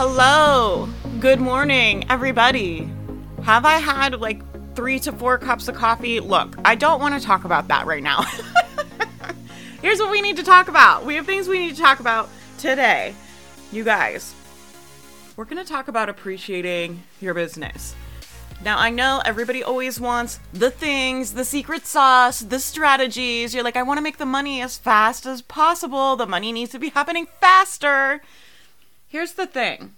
Hello. Good morning, everybody. Have I had like three to four cups of coffee? Look, I don't want to talk about that right now. Here's what we need to talk about. We have things we need to talk about today. You guys, we're going to talk about appreciating your business. Now, I know everybody always wants the things, the secret sauce, the strategies. You're like, I want to make the money as fast as possible. The money needs to be happening faster. Here's the thing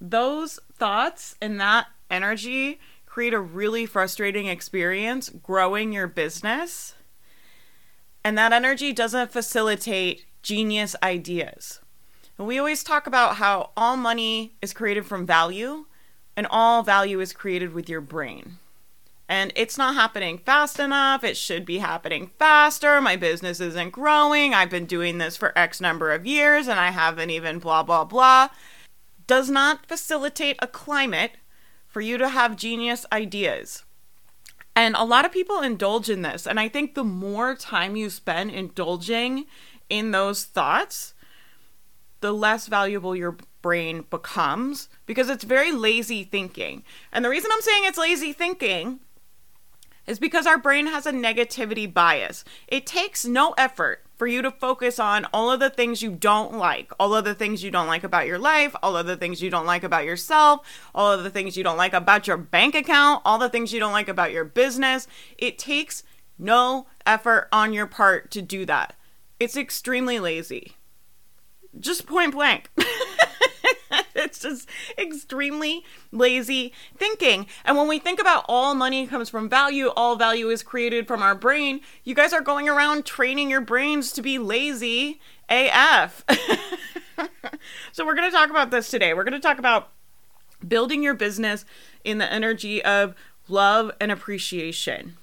those thoughts and that energy create a really frustrating experience growing your business. And that energy doesn't facilitate genius ideas. And we always talk about how all money is created from value and all value is created with your brain. And it's not happening fast enough. It should be happening faster. My business isn't growing. I've been doing this for X number of years and I haven't even blah, blah, blah. Does not facilitate a climate for you to have genius ideas. And a lot of people indulge in this. And I think the more time you spend indulging in those thoughts, the less valuable your brain becomes because it's very lazy thinking. And the reason I'm saying it's lazy thinking is because our brain has a negativity bias. It takes no effort for you to focus on all of the things you don't like, all of the things you don't like about your life, all of the things you don't like about yourself, all of the things you don't like about your bank account, all the things you don't like about your business. It takes no effort on your part to do that. It's extremely lazy. Just point blank. it's just extremely lazy thinking. And when we think about all money comes from value, all value is created from our brain, you guys are going around training your brains to be lazy AF. so we're going to talk about this today. We're going to talk about building your business in the energy of love and appreciation.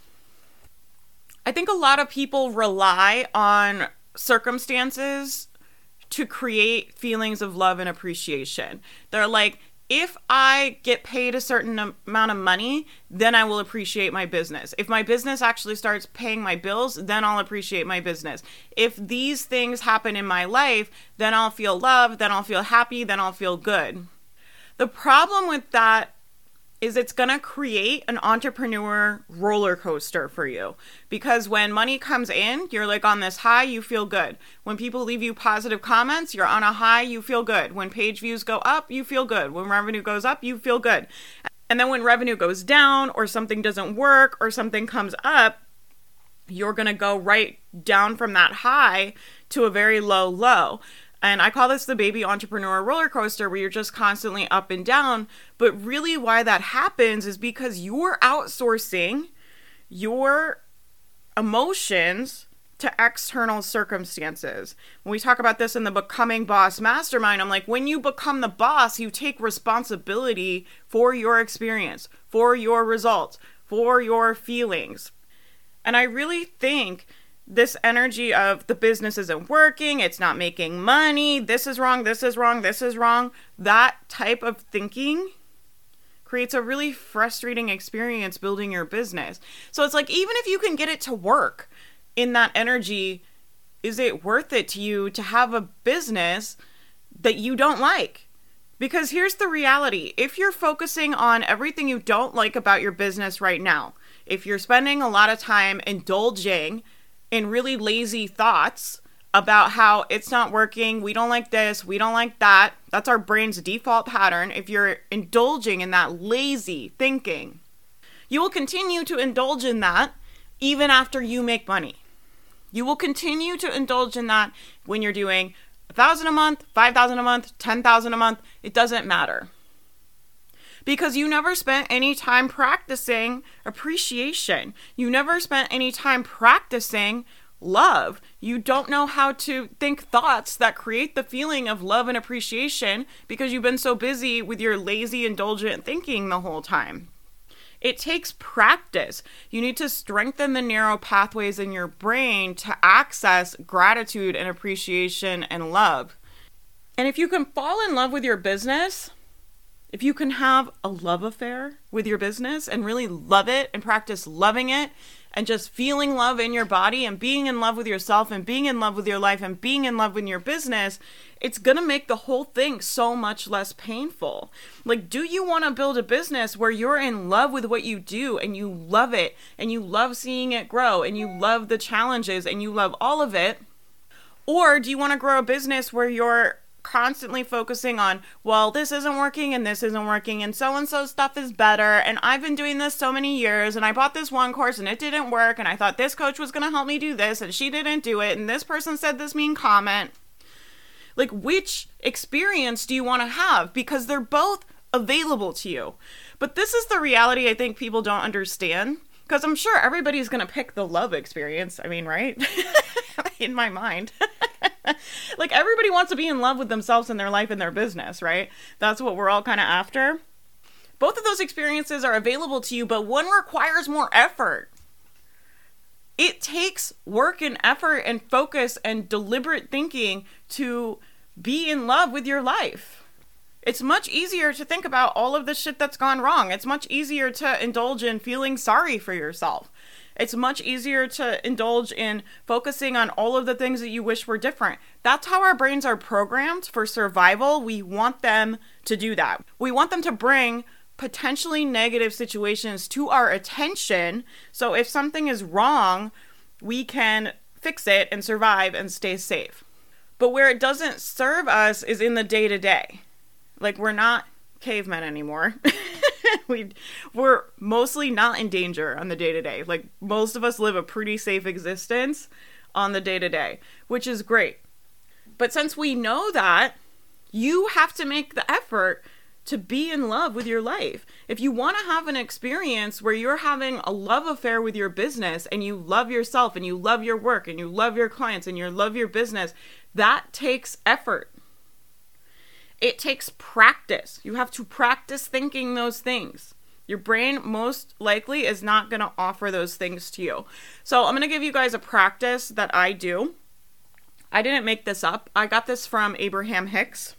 I think a lot of people rely on circumstances to create feelings of love and appreciation. They're like, if I get paid a certain amount of money, then I will appreciate my business. If my business actually starts paying my bills, then I'll appreciate my business. If these things happen in my life, then I'll feel loved, then I'll feel happy, then I'll feel good. The problem with that is it's going to create an entrepreneur roller coaster for you. Because when money comes in you're like on this high you feel good. When people leave you positive comments you're on a high you feel good. When page views go up you feel good. When revenue goes up you feel good. And then when revenue goes down or something doesn't work or something comes up you're going to go right down from that high to a very low low and I call this the baby entrepreneur roller coaster where you're just constantly up and down. But really, why that happens is because you're outsourcing your emotions to external circumstances. When we talk about this in the Becoming Boss Mastermind, I'm like, when you become the boss, you take responsibility for your experience, for your results, for your feelings. And I really think this energy of the business isn't working, it's not making money, this is wrong, this is wrong, this is wrong, that type of thinking creates a really frustrating experience building your business. So it's like, even if you can get it to work in that energy, is it worth it to you to have a business that you don't like? Because here's the reality if you're focusing on everything you don't like about your business right now, if you're spending a lot of time indulging in really lazy thoughts about how it's not working, we don't like this, we don't like that. That's our brain's default pattern. If you're indulging in that lazy thinking, you will continue to indulge in that even after you make money. You will continue to indulge in that when you're doing a thousand a month, five thousand a month, ten thousand a month. It doesn't matter because you never spent any time practicing appreciation. You never spent any time practicing love. You don't know how to think thoughts that create the feeling of love and appreciation because you've been so busy with your lazy, indulgent thinking the whole time. It takes practice. You need to strengthen the narrow pathways in your brain to access gratitude and appreciation and love. And if you can fall in love with your business, if you can have a love affair with your business and really love it and practice loving it and just feeling love in your body and being in love with yourself and being in love with your life and being in love with your business, it's going to make the whole thing so much less painful. Like, do you want to build a business where you're in love with what you do and you love it and you love seeing it grow and you love the challenges and you love all of it? Or do you want to grow a business where you're constantly focusing on, well, this isn't working and this isn't working and so and so stuff is better and I've been doing this so many years and I bought this one course and it didn't work and I thought this coach was going to help me do this and she didn't do it and this person said this mean comment. Like, which experience do you want to have? Because they're both available to you. But this is the reality I think people don't understand. Because I'm sure everybody's going to pick the love experience. I mean, right? in my mind. like everybody wants to be in love with themselves and their life and their business, right? That's what we're all kind of after. Both of those experiences are available to you, but one requires more effort. It takes work and effort and focus and deliberate thinking to be in love with your life. It's much easier to think about all of the shit that's gone wrong. It's much easier to indulge in feeling sorry for yourself. It's much easier to indulge in focusing on all of the things that you wish were different. That's how our brains are programmed for survival. We want them to do that. We want them to bring potentially negative situations to our attention. So if something is wrong, we can fix it and survive and stay safe. But where it doesn't serve us is in the day to day. Like we're not cavemen anymore. we we're mostly not in danger on the day to day. Like most of us live a pretty safe existence on the day to day, which is great. But since we know that, you have to make the effort to be in love with your life. If you want to have an experience where you're having a love affair with your business and you love yourself and you love your work and you love your clients and you love your business, that takes effort. It takes practice. You have to practice thinking those things. Your brain most likely is not going to offer those things to you. So, I'm going to give you guys a practice that I do. I didn't make this up. I got this from Abraham Hicks.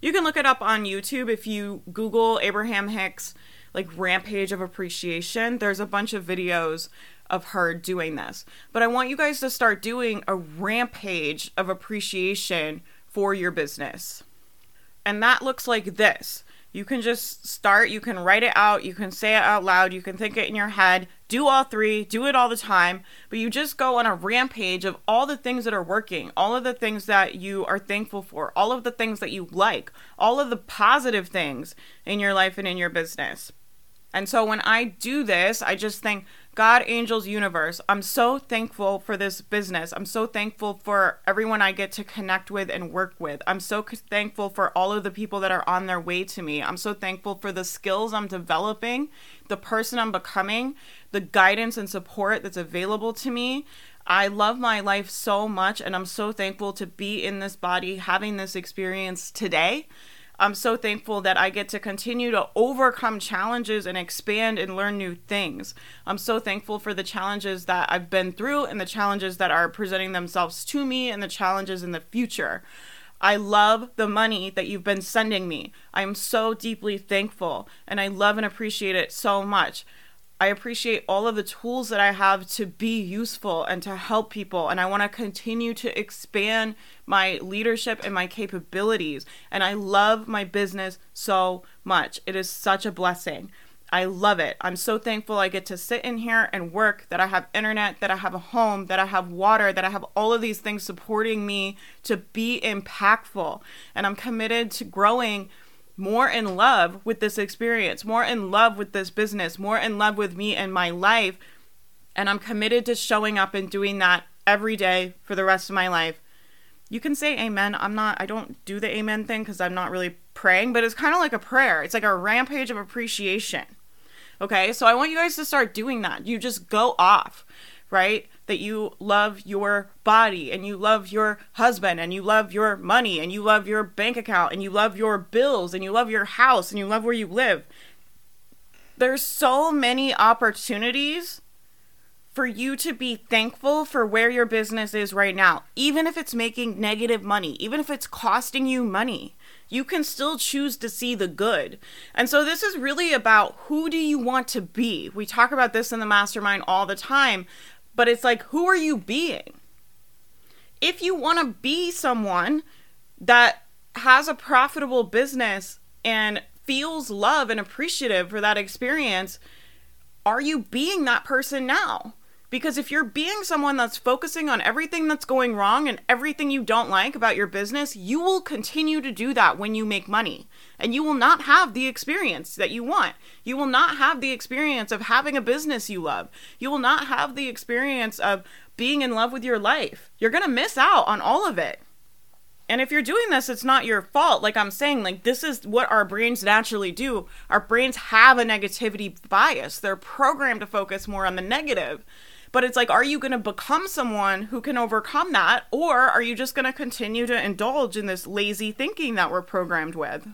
You can look it up on YouTube if you Google Abraham Hicks like rampage of appreciation. There's a bunch of videos of her doing this. But I want you guys to start doing a rampage of appreciation for your business. And that looks like this. You can just start, you can write it out, you can say it out loud, you can think it in your head, do all three, do it all the time, but you just go on a rampage of all the things that are working, all of the things that you are thankful for, all of the things that you like, all of the positive things in your life and in your business. And so when I do this, I just think, God, angels, universe, I'm so thankful for this business. I'm so thankful for everyone I get to connect with and work with. I'm so thankful for all of the people that are on their way to me. I'm so thankful for the skills I'm developing, the person I'm becoming, the guidance and support that's available to me. I love my life so much, and I'm so thankful to be in this body having this experience today. I'm so thankful that I get to continue to overcome challenges and expand and learn new things. I'm so thankful for the challenges that I've been through and the challenges that are presenting themselves to me and the challenges in the future. I love the money that you've been sending me. I am so deeply thankful and I love and appreciate it so much. I appreciate all of the tools that I have to be useful and to help people. And I want to continue to expand my leadership and my capabilities. And I love my business so much. It is such a blessing. I love it. I'm so thankful I get to sit in here and work, that I have internet, that I have a home, that I have water, that I have all of these things supporting me to be impactful. And I'm committed to growing more in love with this experience, more in love with this business, more in love with me and my life. And I'm committed to showing up and doing that every day for the rest of my life. You can say amen. I'm not, I don't do the amen thing because I'm not really praying, but it's kind of like a prayer. It's like a rampage of appreciation. Okay. So I want you guys to start doing that. You just go off, right? That you love your body and you love your husband and you love your money and you love your bank account and you love your bills and you love your house and you love where you live. There's so many opportunities for you to be thankful for where your business is right now, even if it's making negative money, even if it's costing you money. You can still choose to see the good. And so this is really about who do you want to be? We talk about this in the mastermind all the time, but it's like, who are you being? If you want to be someone that has a profitable business and feels love and appreciative for that experience, are you being that person now? Because if you're being someone that's focusing on everything that's going wrong and everything you don't like about your business, you will continue to do that when you make money. And you will not have the experience that you want. You will not have the experience of having a business you love. You will not have the experience of being in love with your life. You're going to miss out on all of it. And if you're doing this, it's not your fault. Like I'm saying, like this is what our brains naturally do. Our brains have a negativity bias. They're programmed to focus more on the negative. But it's like, are you going to become someone who can overcome that? Or are you just going to continue to indulge in this lazy thinking that we're programmed with?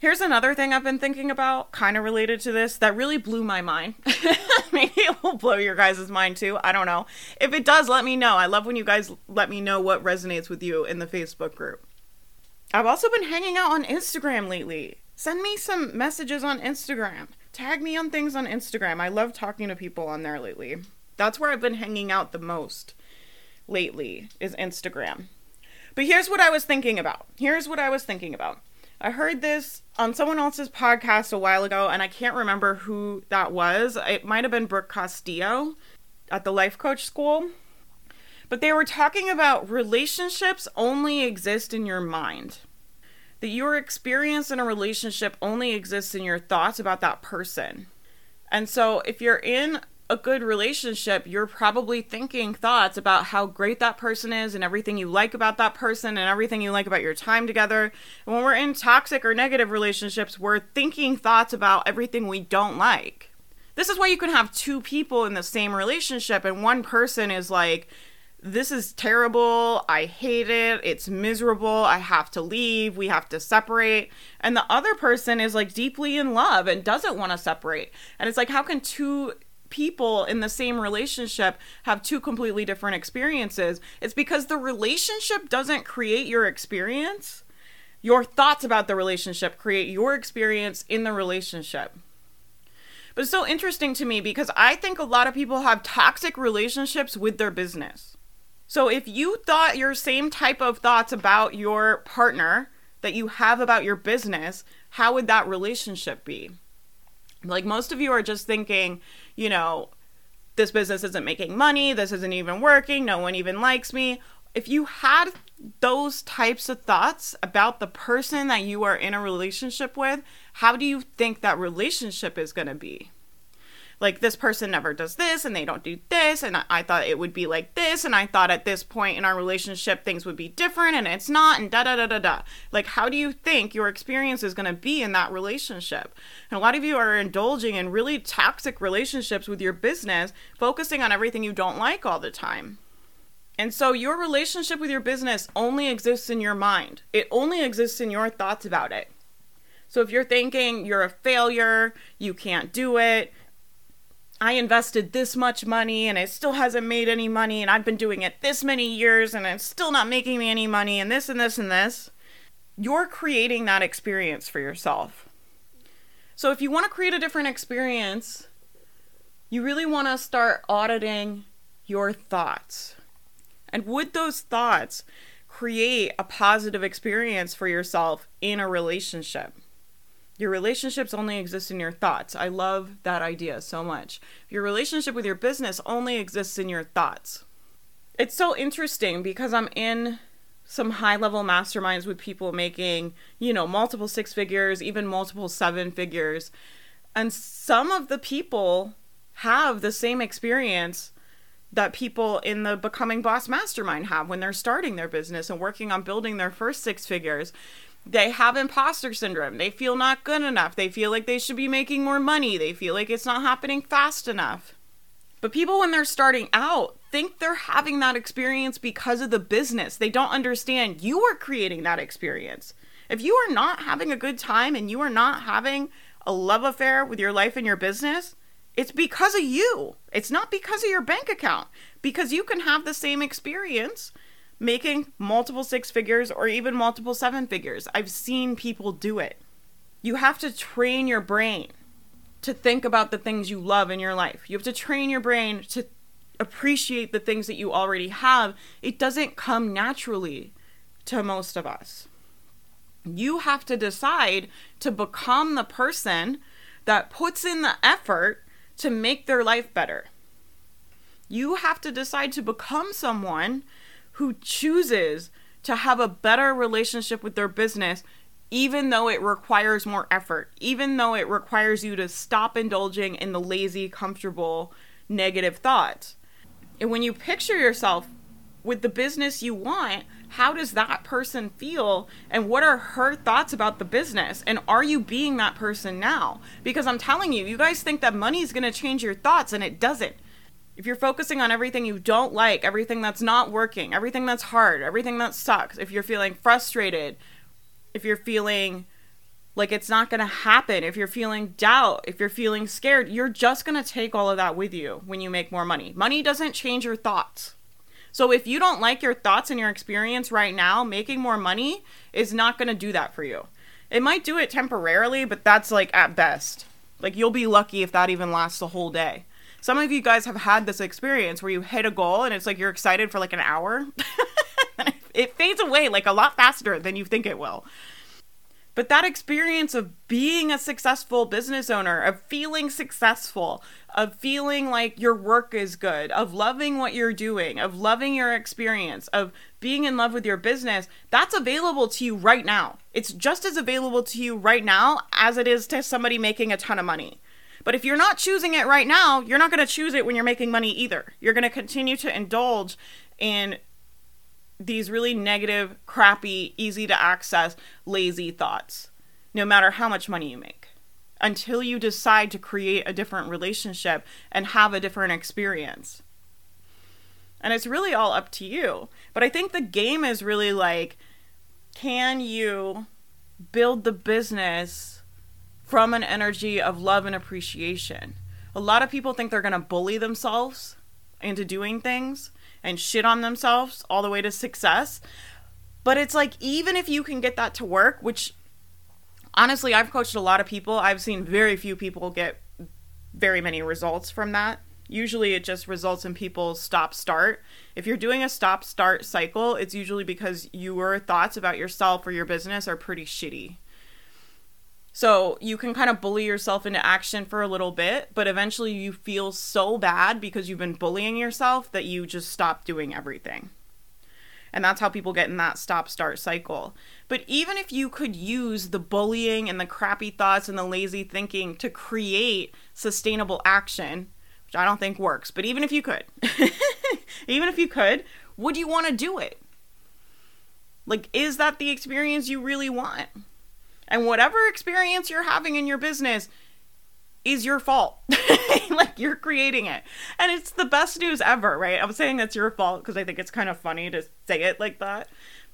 Here's another thing I've been thinking about, kind of related to this, that really blew my mind. Maybe it will blow your guys' mind too. I don't know. If it does, let me know. I love when you guys let me know what resonates with you in the Facebook group. I've also been hanging out on Instagram lately. Send me some messages on Instagram. Tag me on things on Instagram. I love talking to people on there lately. That's where I've been hanging out the most lately, is Instagram. But here's what I was thinking about. Here's what I was thinking about. I heard this on someone else's podcast a while ago, and I can't remember who that was. It might have been Brooke Castillo at the Life Coach School. But they were talking about relationships only exist in your mind. That your experience in a relationship only exists in your thoughts about that person. And so if you're in a good relationship, you're probably thinking thoughts about how great that person is and everything you like about that person and everything you like about your time together. And when we're in toxic or negative relationships, we're thinking thoughts about everything we don't like. This is why you can have two people in the same relationship and one person is like, this is terrible. I hate it. It's miserable. I have to leave. We have to separate. And the other person is like deeply in love and doesn't want to separate. And it's like, how can two people in the same relationship have two completely different experiences. It's because the relationship doesn't create your experience. Your thoughts about the relationship create your experience in the relationship. But it's so interesting to me because I think a lot of people have toxic relationships with their business. So if you thought your same type of thoughts about your partner that you have about your business, how would that relationship be? Like most of you are just thinking, you know, this business isn't making money, this isn't even working, no one even likes me. If you had those types of thoughts about the person that you are in a relationship with, how do you think that relationship is going to be? Like this person never does this and they don't do this and I, thought it would be like this and I thought at this point in our relationship things would be different and it's not and da da da da da. Like how do you think your experience is going to be in that relationship? And a lot of you are indulging in really toxic relationships with your business, focusing on everything you don't like all the time. And so your relationship with your business only exists in your mind. It only exists in your thoughts about it. So if you're thinking you're a failure, you can't do it, I invested this much money and it still hasn't made any money, and I've been doing it this many years and it's still not making me any money, and this and this and this. You're creating that experience for yourself. So, if you want to create a different experience, you really want to start auditing your thoughts. And would those thoughts create a positive experience for yourself in a relationship? Your relationships only exist in your thoughts. I love that idea so much. Your relationship with your business only exists in your thoughts. It's so interesting because I'm in some high level masterminds with people making, you know, multiple six figures, even multiple seven figures. And some of the people have the same experience that people in the becoming boss mastermind have when they're starting their business and working on building their first six figures they have imposter syndrome. They feel not good enough. They feel like they should be making more money. They feel like it's not happening fast enough. But people, when they're starting out, think they're having that experience because of the business. They don't understand you are creating that experience. If you are not having a good time and you are not having a love affair with your life and your business, it's because of you. It's not because of your bank account. Because you can have the same experience making multiple six figures or even multiple seven figures. I've seen people do it. You have to train your brain to think about the things you love in your life. You have to train your brain to appreciate the things that you already have. It doesn't come naturally to most of us. You have to decide to become the person that puts in the effort to make their life better. You have to decide to become someone who chooses to have a better relationship with their business, even though it requires more effort, even though it requires you to stop indulging in the lazy, comfortable, negative thoughts. And when you picture yourself with the business you want, how does that person feel? And what are her thoughts about the business? And are you being that person now? Because i'm telling you you guys think that money is going to change your thoughts and it doesn't if you're focusing on everything you don't like everything that's not working everything that's hard everything that sucks if you're feeling frustrated if you're feeling like it's not going to happen if you're feeling doubt if you're feeling scared you're just going to take all of that with you when you make more money money doesn't change your thoughts so if you don't like your thoughts and your experience right now, making more money is not going to do that for you. It might do it temporarily, but that's like at best. Like you'll be lucky if that even lasts the whole day. Some of you guys have had this experience where you hit a goal and it's like you're excited for like an hour. it fades away like a lot faster than you think it will. But that experience of being a successful business owner, of feeling successful, of feeling like your work is good, of loving what you're doing, of loving your experience, of being in love with your business, that's available to you right now. It's just as available to you right now as it is to somebody making a ton of money. But if you're not choosing it right now, you're not going to choose it when you're making money either. You're going to continue to indulge in these really negative, crappy, easy to access, lazy thoughts, no matter how much money you make, until you decide to create a different relationship and have a different experience. And it's really all up to you. But I think the game is really like can you build the business from an energy of love and appreciation? A lot of people think they're going to bully themselves into doing things and shit on themselves all the way to success. But it's like, even if you can get that to work, which honestly, I've coached a lot of people, I've seen very few people get very many results from that. Usually it just results in people stop start. If you're doing a stop start cycle, it's usually because your thoughts about yourself or your business are pretty shitty. So you can kind of bully yourself into action for a little bit, but eventually you feel so bad because you've been bullying yourself that you just stop doing everything. And that's how people get in that stop start cycle. But even if you could use the bullying and the crappy thoughts and the lazy thinking to create sustainable action, which I don't think works, but even if you could, even if you could, would you want to do it? Like, is that the experience you really want? And whatever experience you're having in your business is your fault. like you're creating it. And it's the best news ever, right? I'm saying that's your fault because I think it's kind of funny to say it like that.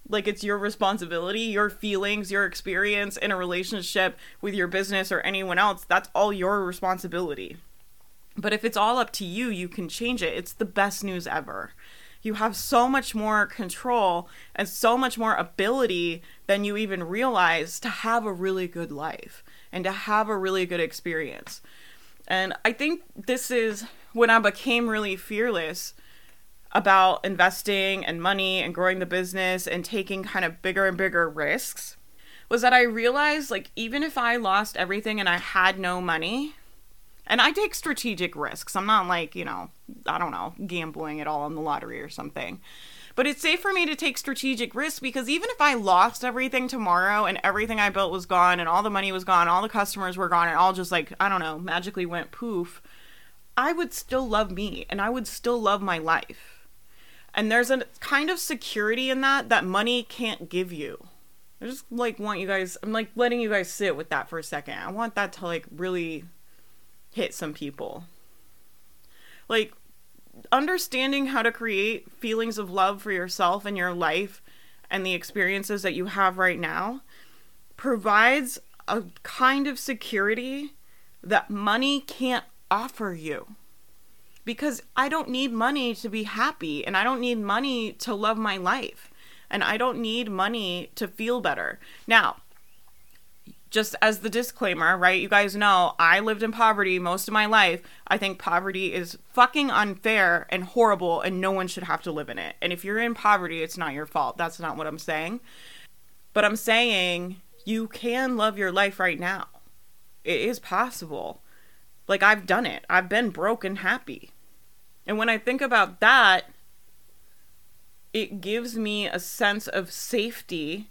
Like it's your responsibility, your feelings, your experience in a relationship with your business or anyone else. That's all your responsibility. But if it's all up to you, you can change it. It's the best news ever you have so much more control and so much more ability than you even realize to have a really good life and to have a really good experience. And I think this is when I became really fearless about investing and money and growing the business and taking kind of bigger and bigger risks was that I realized like even if I lost everything and I had no money, and I take strategic risks. I'm not like, you know, I don't know, gambling it all on the lottery or something. But it's safe for me to take strategic risks because even if I lost everything tomorrow and everything I built was gone and all the money was gone, all the customers were gone, and all just like, I don't know, magically went poof, I would still love me and I would still love my life. And there's a kind of security in that that money can't give you. I just like want you guys, I'm like letting you guys sit with that for a second. I want that to like really hit some people. Like, understanding how to create feelings of love for yourself and your life and the experiences that you have right now provides a kind of security that money can't offer you. because I don't need money to be happy and I don't need money to love my life and I don't need money to feel better. Now, just as the disclaimer, right? You guys know I lived in poverty most of my life. I think poverty is fucking unfair and horrible, and no one should have to live in it. And if you're in poverty, it's not your fault. That's not what I'm saying. But I'm saying you can love your life right now. It is possible. Like, I've done it, I've been broke and happy. And when I think about that, it gives me a sense of safety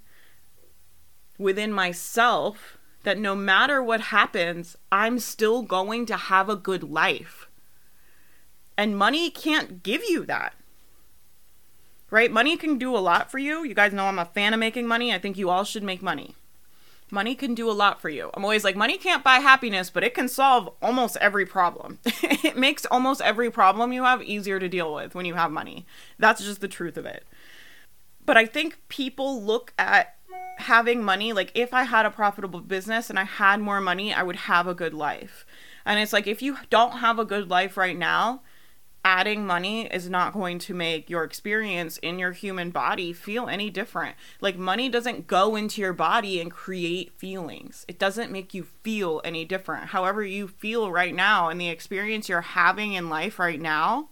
within myself that no matter what happens, I'm still going to have a good life. And money can't give you that. Right? Money can do a lot for you. You guys know I'm a fan of making money. I think you all should make money. Money can do a lot for you. I'm always like, money can't buy happiness, but it can solve almost every problem. it makes almost every problem you have easier to deal with when you have money. That's just the truth of it. But I think people look at having money like if i had a profitable business and i had more money i would have a good life. And it's like if you don't have a good life right now adding money is not going to make your experience in your human body feel any different. Like money doesn't go into your body and create feelings. It doesn't make you feel any different. However you feel right now and the experience you're having in life right now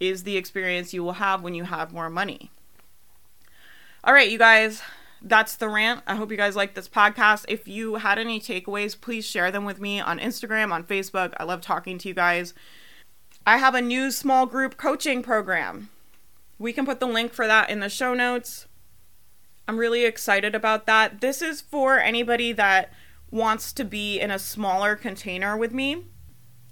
is the experience you will have when you have more money. All right you guys that's the rant. I hope you guys like this podcast. If you had any takeaways, please share them with me on Instagram, on Facebook. I love talking to you guys. I have a new small group coaching program. We can put the link for that in the show notes. I'm really excited about that. This is for anybody that wants to be in a smaller container with me.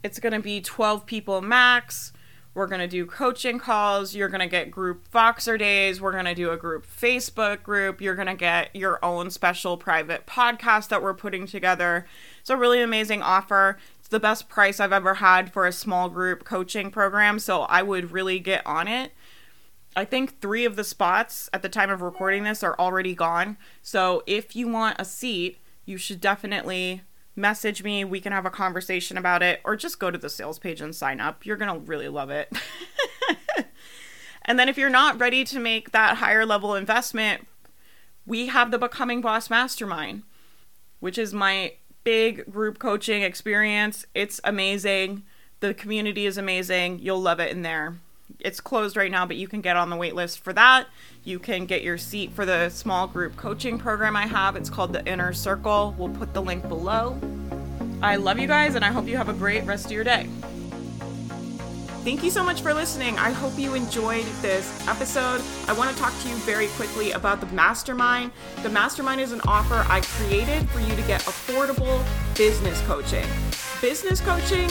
It's going to be 12 people max. We're going to do coaching calls. You're going to get group Voxer days. We're going to do a group Facebook group. You're going to get your own special private podcast that we're putting together. It's a really amazing offer. It's the best price I've ever had for a small group coaching program. So I would really get on it. I think three of the spots at the time of recording this are already gone. So if you want a seat, you should definitely message me. We can have a conversation about it, or just go to the sales page and sign up. You're going to really love it. and then if you're not ready to make that higher level investment, we have the Becoming Boss Mastermind, which is my big group coaching experience. It's amazing. The community is amazing. You'll love it in there. It's closed right now, but you can get on the wait list for that. You can get your seat for the small group coaching program I have. It's called the Inner Circle. We'll put the link below. I love you guys, and I hope you have a great rest of your day. Thank you so much for listening. I hope you enjoyed this episode. I want to talk to you very quickly about the mastermind. The mastermind is an offer I created for you to get affordable business coaching. Business coaching